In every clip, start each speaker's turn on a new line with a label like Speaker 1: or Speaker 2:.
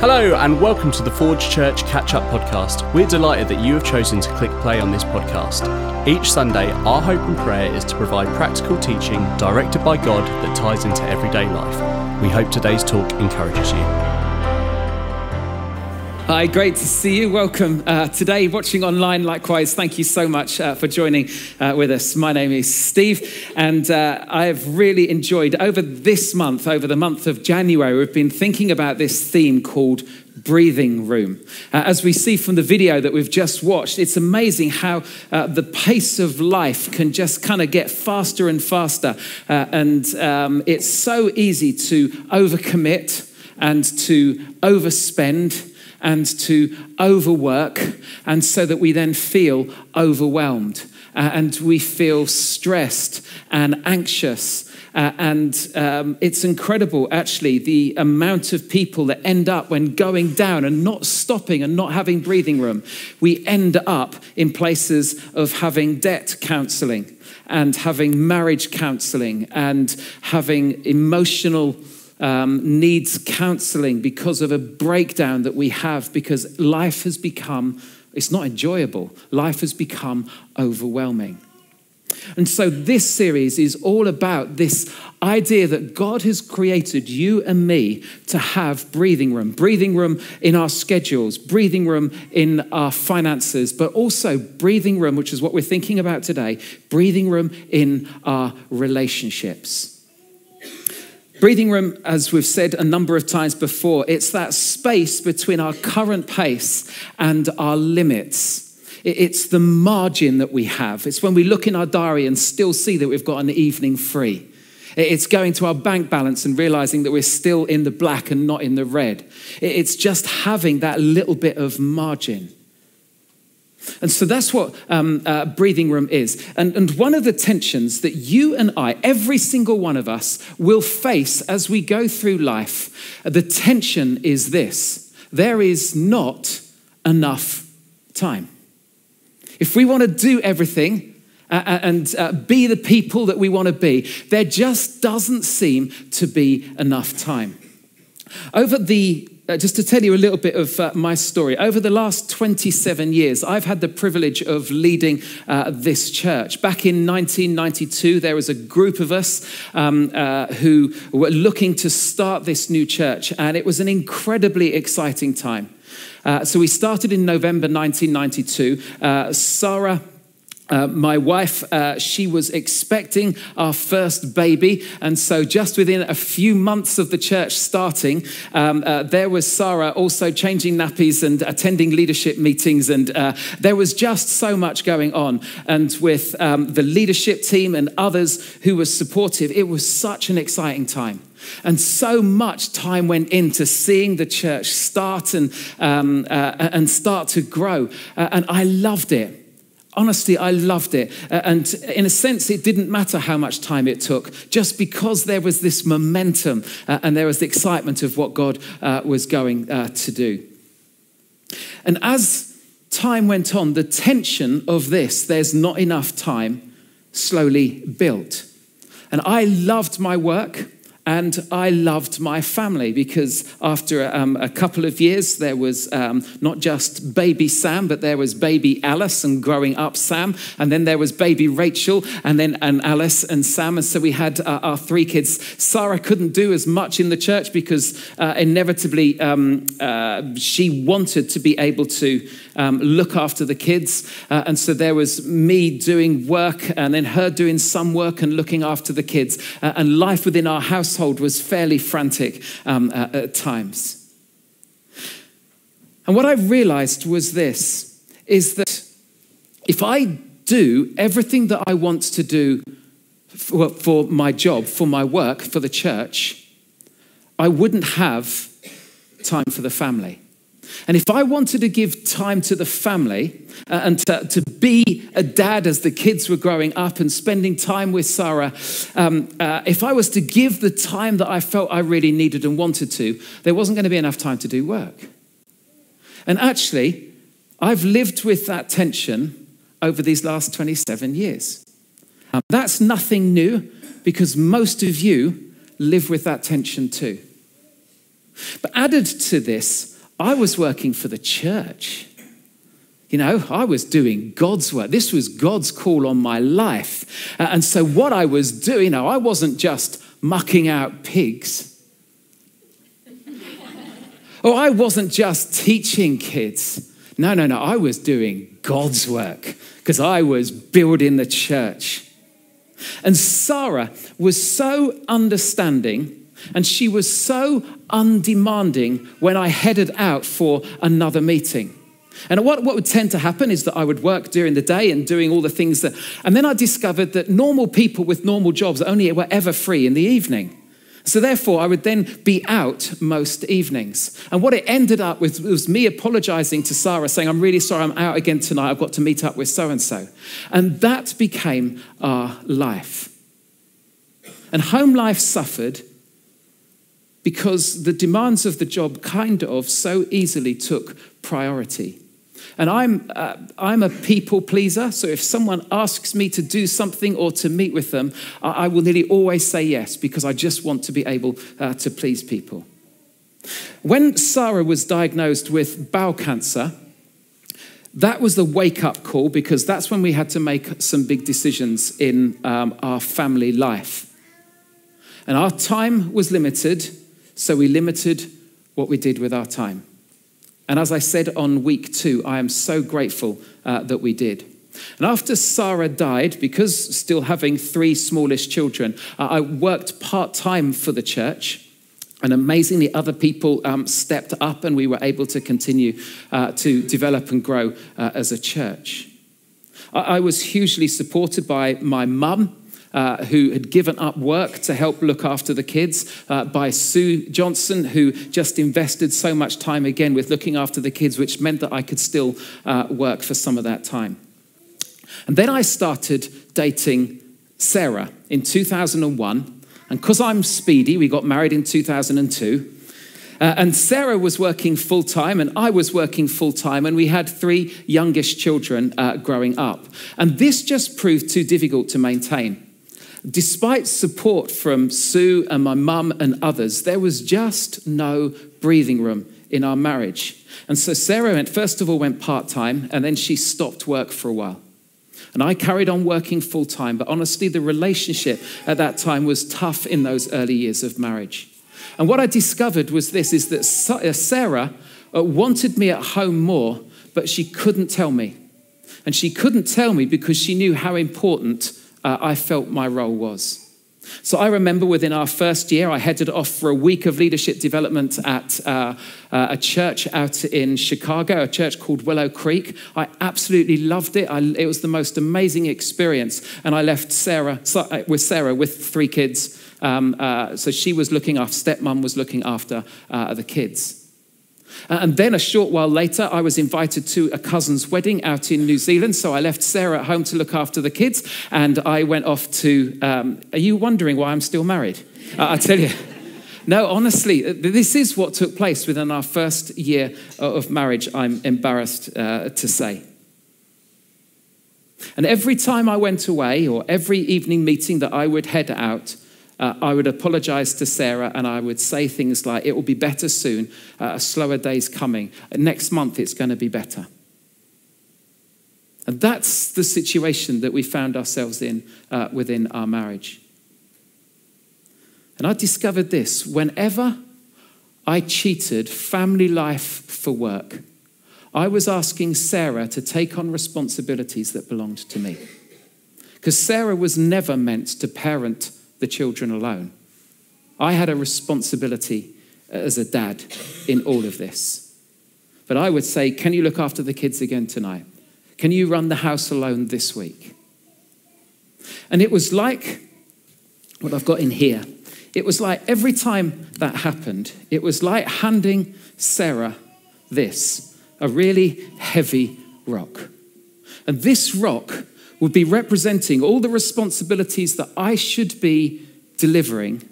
Speaker 1: Hello, and welcome to the Forge Church Catch Up Podcast. We're delighted that you have chosen to click play on this podcast. Each Sunday, our hope and prayer is to provide practical teaching directed by God that ties into everyday life. We hope today's talk encourages you.
Speaker 2: Hi, great to see you. Welcome uh, today, watching online. Likewise, thank you so much uh, for joining uh, with us. My name is Steve, and uh, I have really enjoyed over this month, over the month of January, we've been thinking about this theme called breathing room. Uh, as we see from the video that we've just watched, it's amazing how uh, the pace of life can just kind of get faster and faster. Uh, and um, it's so easy to overcommit and to overspend and to overwork, and so that we then feel overwhelmed uh, and we feel stressed and anxious. Uh, and um, it's incredible, actually, the amount of people that end up when going down and not stopping and not having breathing room. We end up in places of having debt counseling and having marriage counseling and having emotional um, needs counseling because of a breakdown that we have because life has become, it's not enjoyable, life has become overwhelming. And so, this series is all about this idea that God has created you and me to have breathing room, breathing room in our schedules, breathing room in our finances, but also breathing room, which is what we're thinking about today, breathing room in our relationships. Breathing room, as we've said a number of times before, it's that space between our current pace and our limits. It's the margin that we have. It's when we look in our diary and still see that we've got an evening free. It's going to our bank balance and realizing that we're still in the black and not in the red. It's just having that little bit of margin. And so that's what um, uh, breathing room is. And, and one of the tensions that you and I, every single one of us, will face as we go through life, the tension is this there is not enough time. If we want to do everything, uh, uh and uh, be the people that we want to be, there just doesn't seem to be enough time. Over the uh, just to tell you a little bit of uh, my story, over the last 27 years, I've had the privilege of leading uh, this church. Back in 1992, there was a group of us um, uh, who were looking to start this new church, and it was an incredibly exciting time. Uh, so we started in November 1992. Uh, Sarah uh, my wife, uh, she was expecting our first baby. And so, just within a few months of the church starting, um, uh, there was Sarah also changing nappies and attending leadership meetings. And uh, there was just so much going on. And with um, the leadership team and others who were supportive, it was such an exciting time. And so much time went into seeing the church start and, um, uh, and start to grow. and I loved it. Honestly, I loved it. Uh, and in a sense, it didn't matter how much time it took, just because there was this momentum uh, and there was the excitement of what God uh, was going to do. And as time went on, the tension of this, there's not enough time, slowly built. And I loved my work. And I loved my family because after um, a couple of years, there was um, not just baby Sam, but there was baby Alice and growing up Sam. And then there was baby Rachel and then and Alice and Sam. And so we had uh, our three kids. Sarah couldn't do as much in the church because uh, inevitably um, uh, she wanted to be able to um, look after the kids. Uh, and so there was me doing work and then her doing some work and looking after the kids. Uh, and life within our household was fairly frantic um, uh, at times. And what I realized was this is that if I do everything that I want to do for, for my job, for my work, for the church, I wouldn't have time for the family. And if I wanted to give time to the family uh, and to, to, be a dad as the kids were growing up and spending time with Sarah, um, uh, if I was to give the time that I felt I really needed and wanted to, there wasn't going to be enough time to do work. And actually, I've lived with that tension over these last 27 years. Um, that's nothing new because most of you live with that tension too. But added to this, I was working for the church. You know, I was doing God's work. This was God's call on my life. Uh, and so, what I was doing, you know, I wasn't just mucking out pigs. or I wasn't just teaching kids. No, no, no. I was doing God's work because I was building the church. And Sarah was so understanding and she was so undemanding when I headed out for another meeting. And what, what would tend to happen is that I would work during the day and doing all the things that, and then I discovered that normal people with normal jobs only were ever free in the evening. So therefore, I would then be out most evenings. And what it ended up with was me apologizing to Sarah, saying, I'm really sorry, I'm out again tonight. I've got to meet up with so and so. And that became our life. And home life suffered because the demands of the job kind of so easily took priority. And I'm, uh, I'm a people pleaser, so if someone asks me to do something or to meet with them, I, I will nearly always say yes because I just want to be able uh, to please people. When Sarah was diagnosed with bowel cancer, that was the wake up call because that's when we had to make some big decisions in um, our family life. And our time was limited, so we limited what we did with our time. And as I said on week two, I am so grateful uh, that we did. And after Sarah died, because still having three smallish children, uh, I worked part time for the church. And amazingly, other people um, stepped up, and we were able to continue uh, to develop and grow uh, as a church. I, I was hugely supported by my mum, uh, who had given up work to help look after the kids, uh, by Sue Johnson, who just invested so much time again with looking after the kids, which meant that I could still uh, work for some of that time. And then I started dating Sarah in 2001. And because I'm speedy, we got married in 2002. Uh, and Sarah was working full time, and I was working full time, and we had three youngest children uh, growing up. And this just proved too difficult to maintain. Despite support from Sue and my mum and others, there was just no breathing room in our marriage. And so Sarah went, first of all, went part time, and then she stopped work for a while. And I carried on working full time, but honestly, the relationship at that time was tough in those early years of marriage. And what I discovered was this is that uh, Sarah uh, wanted me at home more, but she couldn't tell me. And she couldn't tell me because she knew how important uh, I felt my role was. So I remember within our first year, I headed off for a week of leadership development at uh, uh, a church out in Chicago, a church called Willow Creek. I absolutely loved it. I, it was the most amazing experience. And I left Sarah uh, with Sarah with three kids. Um, uh, so she was looking after, stepmom was looking after uh, the kids. Uh, and then a short while later, I was invited to a cousin's wedding out in New Zealand. So I left Sarah at home to look after the kids, and I went off to. Um, are you wondering why I'm still married? Uh, I tell you. No, honestly, uh, this is what took place within our first year of marriage, I'm embarrassed uh, to say. And every time I went away, or every evening meeting that I would head out, uh, I would apologize to Sarah and I would say things like, It will be better soon, uh, a slower day's coming. Next month, it's going to be better. And that's the situation that we found ourselves in uh, within our marriage. And I discovered this whenever I cheated family life for work, I was asking Sarah to take on responsibilities that belonged to me. Because Sarah was never meant to parent the children alone. I had a responsibility as a dad in all of this. But I would say, can you look after the kids again tonight? Can you run the house alone this week? And it was like what I've got in here. It was like every time that happened, it was like handing Sarah this a really heavy rock. And this rock would be representing all the responsibilities that I should be delivering.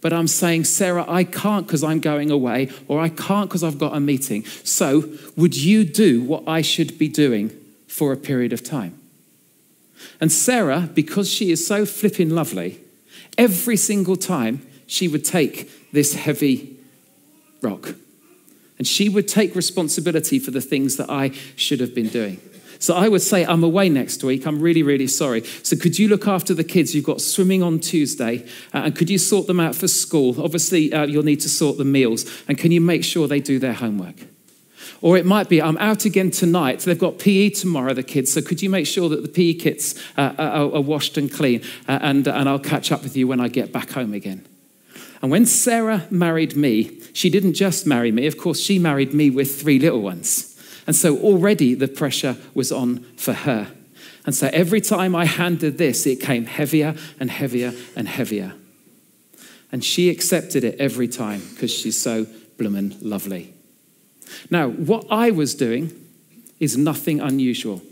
Speaker 2: But I'm saying, Sarah, I can't because I'm going away, or I can't because I've got a meeting. So, would you do what I should be doing for a period of time? And Sarah, because she is so flipping lovely, every single time she would take this heavy rock. And she would take responsibility for the things that I should have been doing. So I would say, I'm away next week. I'm really, really sorry. So could you look after the kids? You've got swimming on Tuesday. Uh, and could you sort them out for school? Obviously, uh, you'll need to sort the meals. And can you make sure they do their homework? Or it might be, I'm out again tonight. They've got PE tomorrow, the kids. So could you make sure that the PE kits uh, are, are, washed and clean? Uh, and, and I'll catch up with you when I get back home again. And when Sarah married me, she didn't just marry me. Of course, she married me with three little ones. And so already the pressure was on for her. And so every time I handed this, it came heavier and heavier and heavier. And she accepted it every time because she's so bloomin' lovely. Now, what I was doing is nothing unusual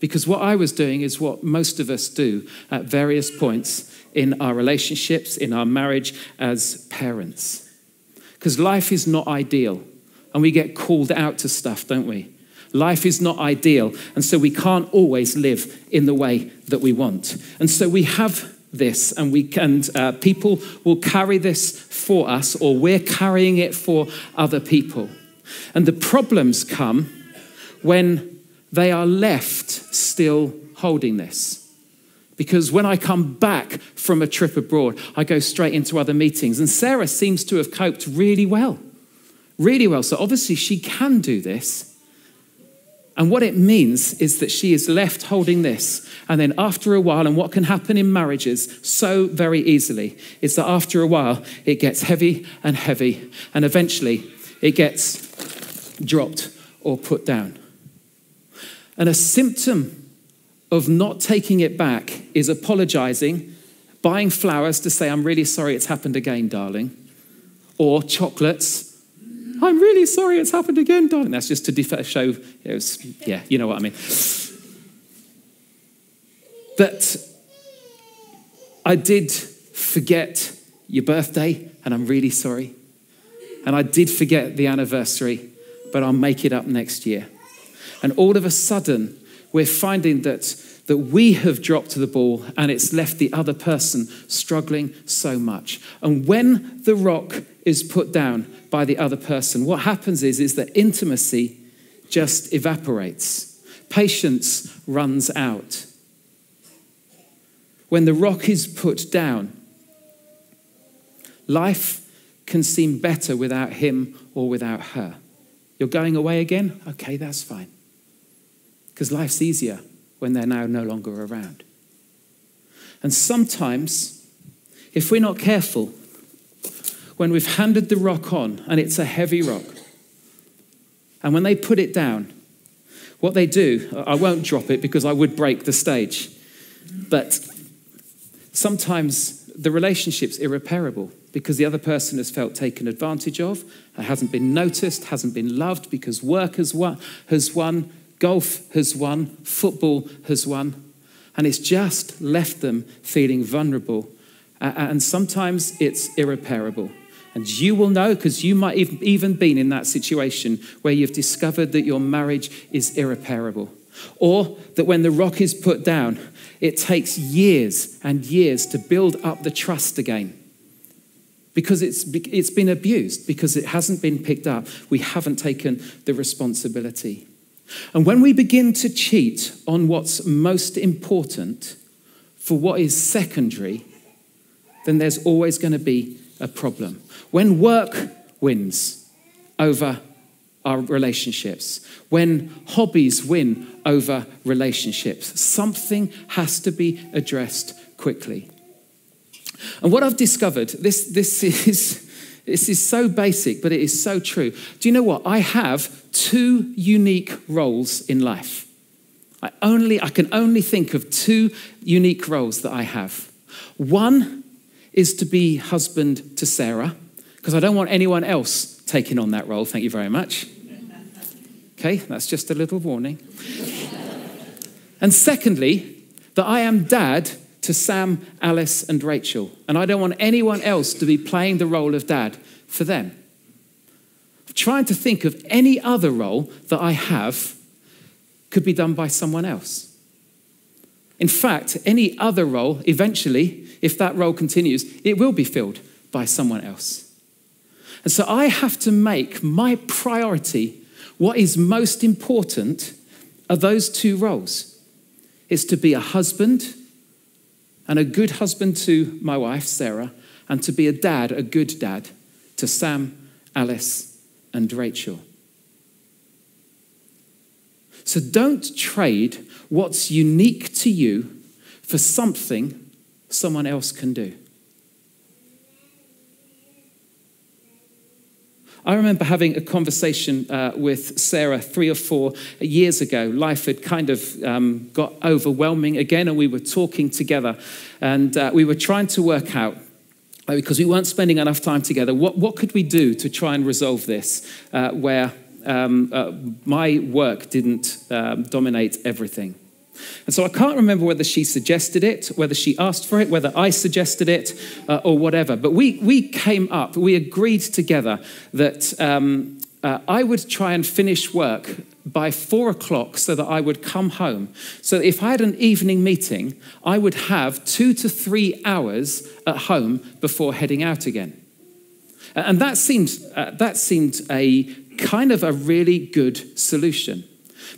Speaker 2: because what I was doing is what most of us do at various points in our relationships, in our marriage as parents. Because life is not ideal and we get called out to stuff, don't we? Life is not ideal, and so we can't always live in the way that we want. And so we have this, and we can, uh, people will carry this for us, or we're carrying it for other people. And the problems come when they are left still holding this. Because when I come back from a trip abroad, I go straight into other meetings. And Sarah seems to have coped really well really well. So obviously she can do this. And what it means is that she is left holding this. And then after a while, and what can happen in marriages so very easily is that after a while, it gets heavy and heavy. And eventually, it gets dropped or put down. And a symptom of not taking it back is apologizing, buying flowers to say, I'm really sorry it's happened again, darling, or chocolates I'm really sorry it's happened again, darling. That's just to def- show, it was, yeah, you know what I mean. But I did forget your birthday, and I'm really sorry. And I did forget the anniversary, but I'll make it up next year. And all of a sudden, we're finding that, that we have dropped the ball and it's left the other person struggling so much. And when the rock is put down, by the other person, what happens is, is that intimacy just evaporates, patience runs out. When the rock is put down, life can seem better without him or without her. You're going away again? Okay, that's fine. Because life's easier when they're now no longer around. And sometimes, if we're not careful, when we've handed the rock on and it's a heavy rock, and when they put it down, what they do, I won't drop it because I would break the stage, but sometimes the relationship's irreparable because the other person has felt taken advantage of, hasn't been noticed, hasn't been loved because work has won, has won golf has won, football has won, and it's just left them feeling vulnerable. And sometimes it's irreparable. And you will know because you might have even been in that situation where you've discovered that your marriage is irreparable. Or that when the rock is put down, it takes years and years to build up the trust again. Because it's, it's been abused, because it hasn't been picked up. We haven't taken the responsibility. And when we begin to cheat on what's most important for what is secondary, then there's always going to be a problem. When work wins over our relationships, when hobbies win over relationships, something has to be addressed quickly. And what I've discovered, this, this, is, this is so basic, but it is so true. Do you know what? I have two unique roles in life. I, only, I can only think of two unique roles that I have. One is to be husband to Sarah, because I don't want anyone else taking on that role. Thank you very much. Okay, that's just a little warning. and secondly, that I am dad to Sam, Alice, and Rachel. And I don't want anyone else to be playing the role of dad for them. I'm trying to think of any other role that I have could be done by someone else. In fact, any other role, eventually, if that role continues, it will be filled by someone else. And so I have to make my priority what is most important are those two roles. It's to be a husband and a good husband to my wife, Sarah, and to be a dad, a good dad to Sam, Alice, and Rachel. So don't trade what's unique to you for something someone else can do. I remember having a conversation uh, with Sarah three or four years ago. Life had kind of um, got overwhelming again, and we were talking together, and uh, we were trying to work out. Uh, because we weren't spending enough time together, what, what could we do to try and resolve this uh, where um, uh, my work didn't um, dominate everything? And so I can't remember whether she suggested it, whether she asked for it, whether I suggested it, uh, or whatever. But we, we came up, we agreed together that um, uh, I would try and finish work by four o'clock so that I would come home. So if I had an evening meeting, I would have two to three hours at home before heading out again. And that seemed, uh, that seemed a kind of a really good solution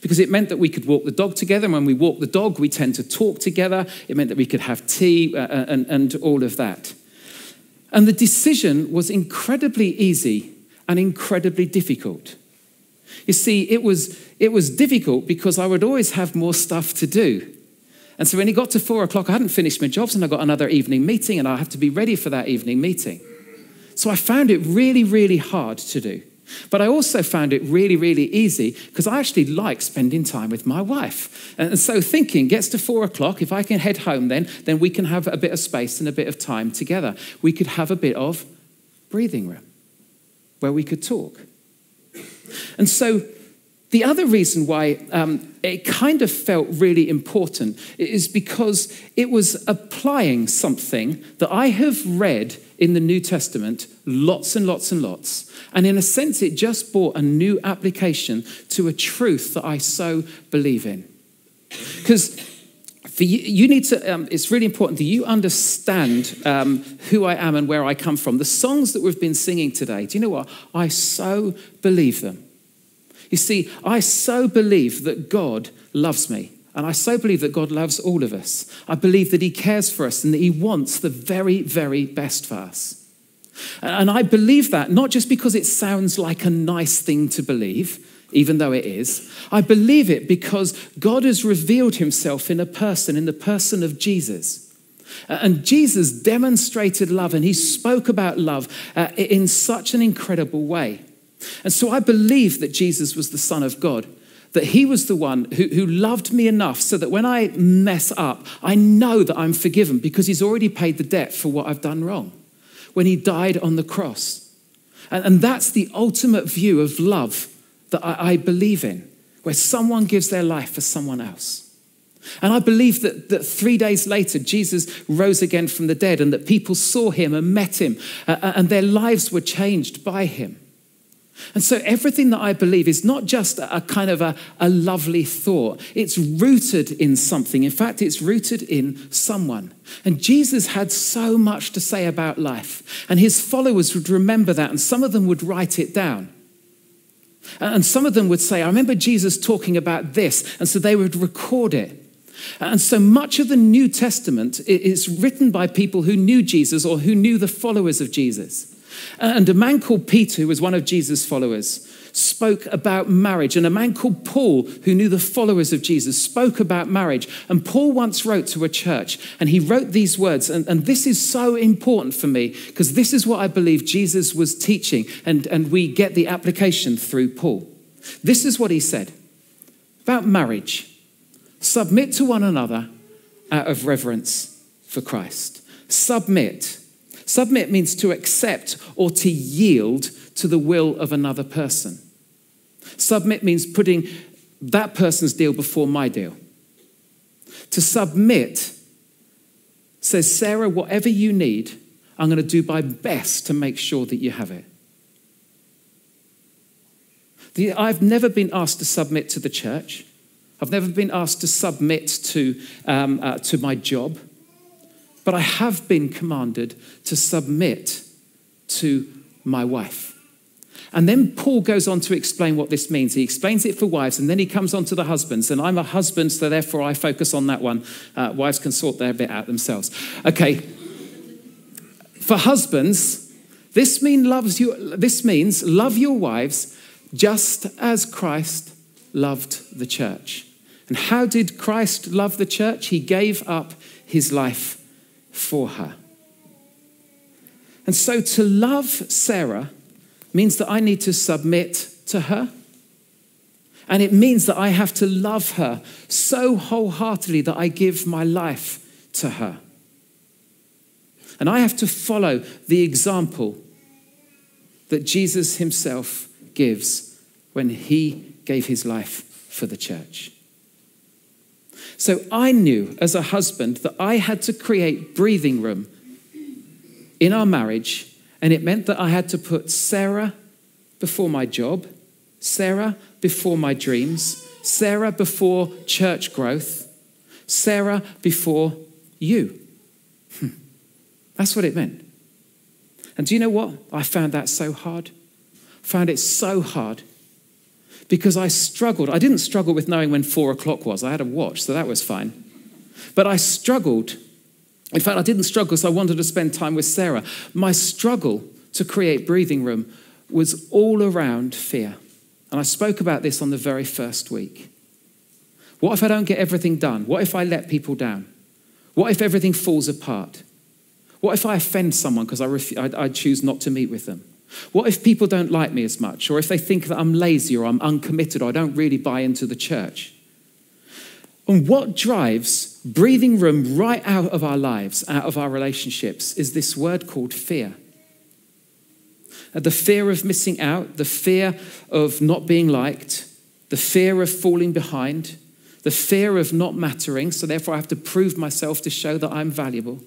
Speaker 2: because it meant that we could walk the dog together. And when we walk the dog, we tend to talk together. It meant that we could have tea uh, uh, and, and all of that. And the decision was incredibly easy and incredibly difficult. You see, it was, it was difficult because I would always have more stuff to do. And so when it got to four o'clock, I hadn't finished my jobs and I got another evening meeting and I have to be ready for that evening meeting. So I found it really, really hard to do. But I also found it really, really easy because I actually like spending time with my wife. And so thinking gets to four o'clock, if I can head home then, then we can have a bit of space and a bit of time together. We could have a bit of breathing room where we could talk. And so the other reason why um, it kind of felt really important is because it was applying something that I have read in the New Testament lots and lots and lots. And in a sense, it just brought a new application to a truth that I so believe in. Because for you, you need to, um, it's really important that you understand um, who I am and where I come from. The songs that we've been singing today, do you know what? I so believe them. You see, I so believe that God loves me. And I so believe that God loves all of us. I believe that He cares for us and that He wants the very, very best for us. And I believe that not just because it sounds like a nice thing to believe, even though it is. I believe it because God has revealed Himself in a person, in the person of Jesus. And Jesus demonstrated love and He spoke about love uh, in such an incredible way. And so I believe that Jesus was the Son of God that he was the one who, who loved me enough so that when I mess up, I know that I'm forgiven because he's already paid the debt for what I've done wrong when he died on the cross. And, and that's the ultimate view of love that I, I believe in, where someone gives their life for someone else. And I believe that, that three days later, Jesus rose again from the dead and that people saw him and met him uh, uh and their lives were changed by him. And so everything that I believe is not just a, kind of a, a lovely thought, it's rooted in something. In fact, it's rooted in someone. And Jesus had so much to say about life, and his followers would remember that, and some of them would write it down. And some of them would say, I remember Jesus talking about this, and so they would record it. And so much of the New Testament is written by people who knew Jesus or who knew the followers of Jesus. And a man called Peter, who was one of Jesus' followers, spoke about marriage. And a man called Paul, who knew the followers of Jesus, spoke about marriage. And Paul once wrote to a church, and he wrote these words. And, and this is so important for me because this is what I believe Jesus was teaching. And, and we get the application through Paul. This is what he said about marriage submit to one another out of reverence for Christ. Submit Submit means to accept or to yield to the will of another person. Submit means putting that person's deal before my deal. To submit says, Sarah, whatever you need, I'm going to do my best to make sure that you have it. I've never been asked to submit to the church. I've never been asked to submit to, um, uh, to my job. But I have been commanded to submit to my wife. And then Paul goes on to explain what this means. He explains it for wives, and then he comes on to the husbands. And I'm a husband, so therefore I focus on that one. Uh, wives can sort their bit out themselves. Okay. For husbands, this, mean loves you, this means love your wives just as Christ loved the church. And how did Christ love the church? He gave up his life for her. And so to love Sarah means that I need to submit to her. And it means that I have to love her so wholeheartedly that I give my life to her. And I have to follow the example that Jesus himself gives when he gave his life for the church. So I knew as a husband that I had to create breathing room in our marriage and it meant that I had to put Sarah before my job, Sarah before my dreams, Sarah before church growth, Sarah before you. Hmm. That's what it meant. And do you know what? I found that so hard. Found it so hard because I struggled. I didn't struggle with knowing when four o'clock was. I had a watch, so that was fine. But I struggled in fact, I didn't struggle because I wanted to spend time with Sarah. My struggle to create breathing room was all around fear. And I spoke about this on the very first week. What if I don't get everything done? What if I let people down? What if everything falls apart? What if I offend someone because I, ref- I, I choose not to meet with them? What if people don't like me as much? Or if they think that I'm lazy or I'm uncommitted or I don't really buy into the church? And what drives breathing room right out of our lives, out of our relationships, is this word called fear. Uh, the fear of missing out, the fear of not being liked, the fear of falling behind, the fear of not mattering, so therefore I have to prove myself to show that I'm valuable.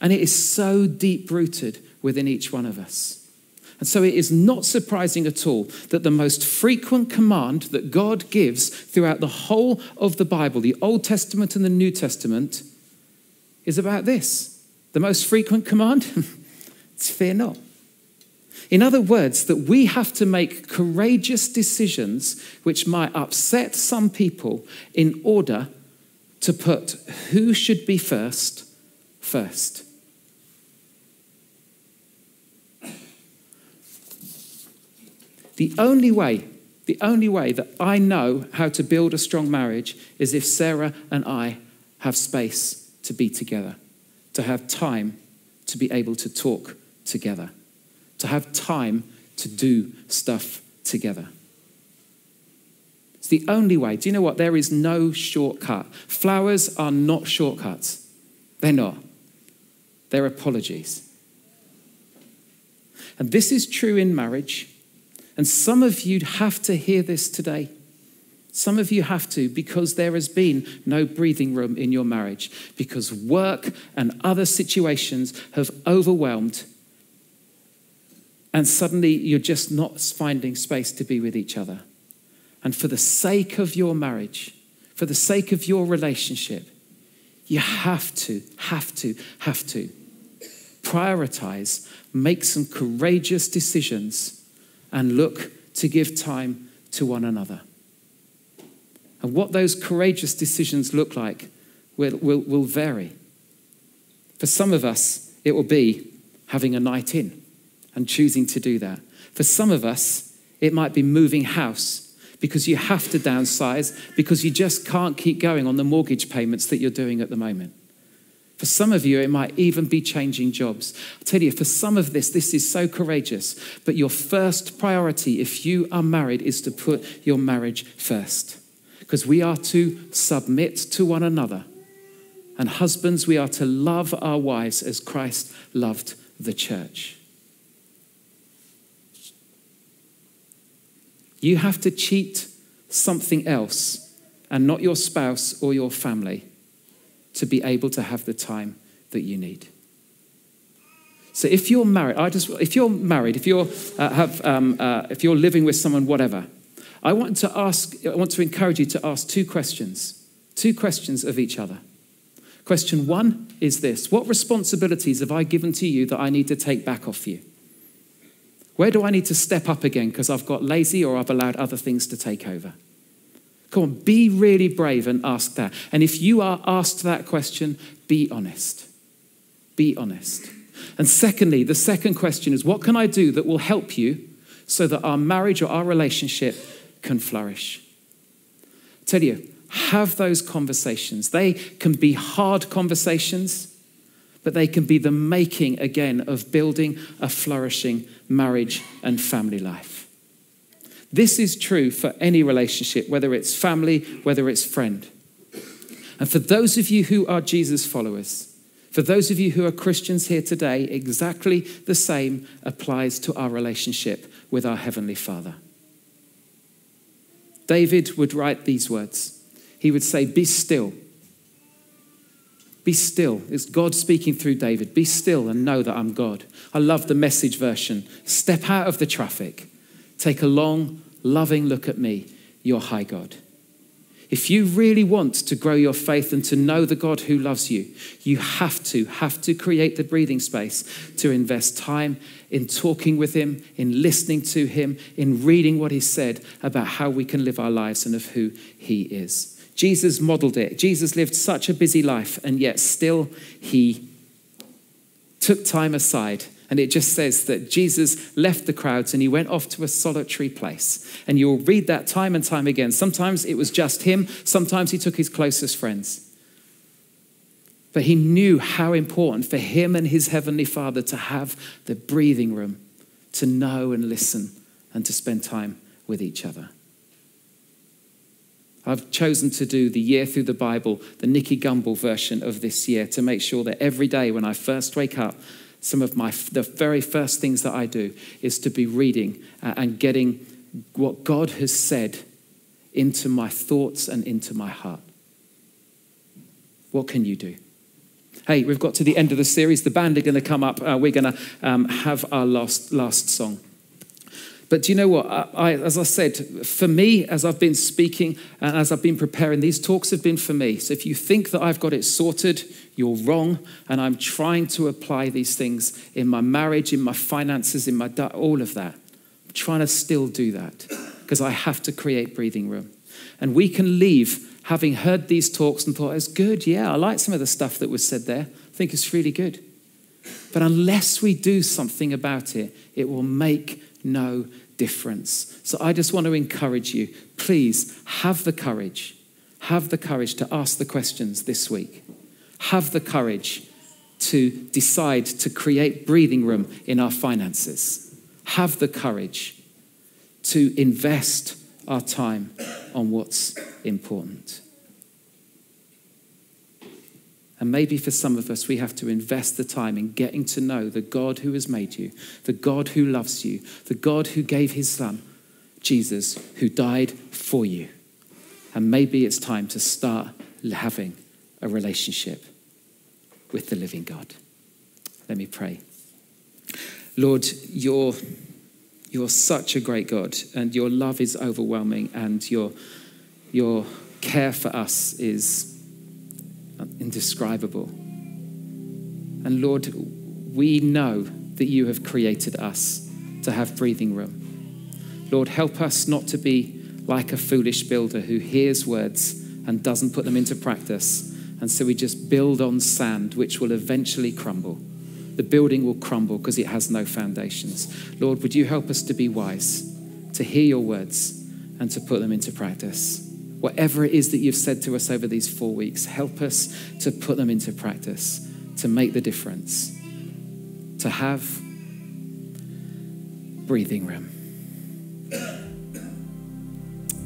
Speaker 2: And it is so deep rooted within each one of us. And so it is not surprising at all that the most frequent command that God gives throughout the whole of the Bible, the Old Testament and the New Testament, is about this. The most frequent command? it's fear not. In other words, that we have to make courageous decisions which might upset some people in order to put who should be first first. The only way, the only way that I know how to build a strong marriage is if Sarah and I have space to be together, to have time to be able to talk together, to have time to do stuff together. It's the only way. Do you know what? There is no shortcut. Flowers are not shortcuts. They're not. They're apologies. And this is true in marriage. And some of you have to hear this today. Some of you have to because there has been no breathing room in your marriage, because work and other situations have overwhelmed, and suddenly you're just not finding space to be with each other. And for the sake of your marriage, for the sake of your relationship, you have to, have to, have to prioritize, make some courageous decisions and look to give time to one another. And what those courageous decisions look like will, will, will vary. For some of us, it will be having a night in and choosing to do that. For some of us, it might be moving house because you have to downsize because you just can't keep going on the mortgage payments that you're doing at the moment. For some of you, it might even be changing jobs. I'll tell you, for some of this, this is so courageous. But your first priority, if you are married, is to put your marriage first. Because we are to submit to one another. And husbands, we are to love our wives as Christ loved the church. You have to cheat something else and not your spouse or your family to be able to have the time that you need. So if you're married, I just if you're married, if you're uh, have um, uh, if you're living with someone, whatever, I want to ask, I want to encourage you to ask two questions, two questions of each other. Question one is this: What responsibilities have I given to you that I need to take back off you? Where do I need to step up again because I've got lazy or I've allowed other things to take over? Come on, be really brave and ask that. And if you are asked that question, be honest. Be honest. And secondly, the second question is what can I do that will help you so that our marriage or our relationship can flourish? I tell you, have those conversations. They can be hard conversations but they can be the making again of building a flourishing marriage and family life. This is true for any relationship, whether it's family, whether it's friend. And for those of you who are Jesus followers, for those of you who are Christians here today, exactly the same applies to our relationship with our Heavenly Father. David would write these words. He would say, Be still be still. It's God speaking through David. Be still and know that I'm God. I love the message version. Step out of the traffic. Take a long, loving look at me, your high God. If you really want to grow your faith and to know the God who loves you, you have to, have to create the breathing space to invest time in talking with Him, in listening to Him, in reading what He said about how we can live our lives and of who He is. Jesus modeled it. Jesus lived such a busy life, and yet still he took time aside. And it just says that Jesus left the crowds and he went off to a solitary place. And you'll read that time and time again. Sometimes it was just him, sometimes he took his closest friends. But he knew how important for him and his heavenly Father to have the breathing room to know and listen and to spend time with each other. I've chosen to do the year through the Bible, the Nicky Gumbel version of this year, to make sure that every day when I first wake up, some of my the very first things that I do is to be reading uh, and getting what God has said into my thoughts and into my heart. What can you do? Hey, we've got to the end of the series. The band are going to come up. Uh, we're going to um, have our last last song. But do you know what? I, I, as I said, for me, as I've been speaking and as I've been preparing, these talks have been for me. So if you think that I've got it sorted, you're wrong. And I'm trying to apply these things in my marriage, in my finances, in my all of that. I'm trying to still do that because I have to create breathing room. And we can leave having heard these talks and thought, it's good. Yeah, I like some of the stuff that was said there. I think it's really good. But unless we do something about it, it will make no difference. So I just want to encourage you please have the courage, have the courage to ask the questions this week. Have the courage to decide to create breathing room in our finances. Have the courage to invest our time on what's important. And maybe for some of us, we have to invest the time in getting to know the God who has made you, the God who loves you, the God who gave his son, Jesus, who died for you. And maybe it's time to start having a relationship with the living God. Let me pray. Lord, you're, you're such a great God, and your love is overwhelming, and your, your care for us is indescribable. And Lord, we know that you have created us to have breathing room. Lord, help us not to be like a foolish builder who hears words and doesn't put them into practice. And so we just build on sand, which will eventually crumble. The building will crumble because it has no foundations. Lord, would you help us to be wise, to hear your words, and to put them into practice? Whatever it is that you've said to us over these four weeks, help us to put them into practice, to make the difference, to have breathing room.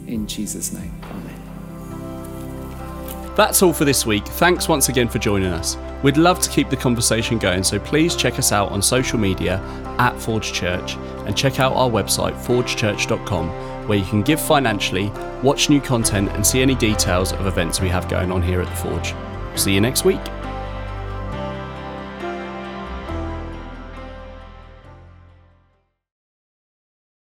Speaker 2: In Jesus' name, amen.
Speaker 1: That's all for this week. Thanks once again for joining us. We'd love to keep the conversation going, so please check us out on social media at Forge Church and check out our website, forgechurch.com, where you can give financially, watch new content, and see any details of events we have going on here at the Forge. See you next week.